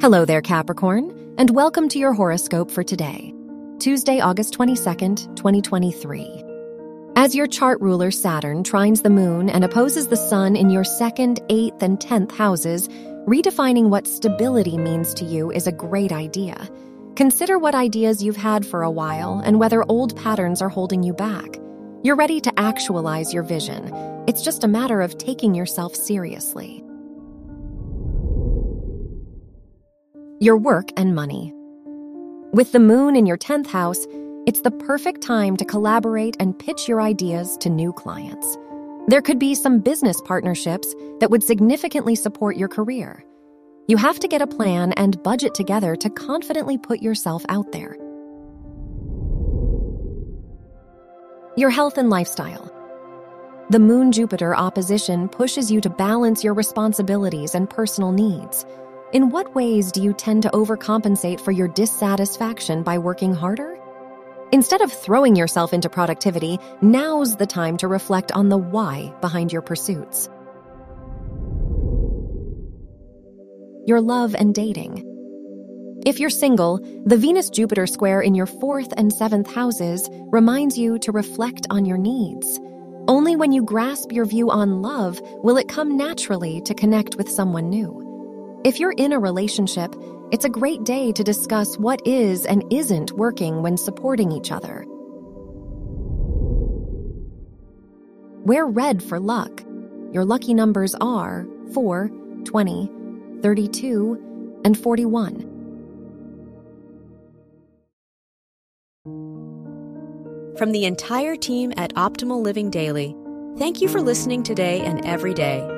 Hello there, Capricorn, and welcome to your horoscope for today, Tuesday, August 22nd, 2023. As your chart ruler Saturn trines the moon and opposes the sun in your second, eighth, and tenth houses, redefining what stability means to you is a great idea. Consider what ideas you've had for a while and whether old patterns are holding you back. You're ready to actualize your vision. It's just a matter of taking yourself seriously. Your work and money. With the moon in your 10th house, it's the perfect time to collaborate and pitch your ideas to new clients. There could be some business partnerships that would significantly support your career. You have to get a plan and budget together to confidently put yourself out there. Your health and lifestyle. The Moon Jupiter opposition pushes you to balance your responsibilities and personal needs. In what ways do you tend to overcompensate for your dissatisfaction by working harder? Instead of throwing yourself into productivity, now's the time to reflect on the why behind your pursuits. Your love and dating. If you're single, the Venus Jupiter square in your fourth and seventh houses reminds you to reflect on your needs. Only when you grasp your view on love will it come naturally to connect with someone new. If you're in a relationship, it's a great day to discuss what is and isn't working when supporting each other. Wear red for luck. Your lucky numbers are 4, 20, 32, and 41. From the entire team at Optimal Living Daily, thank you for listening today and every day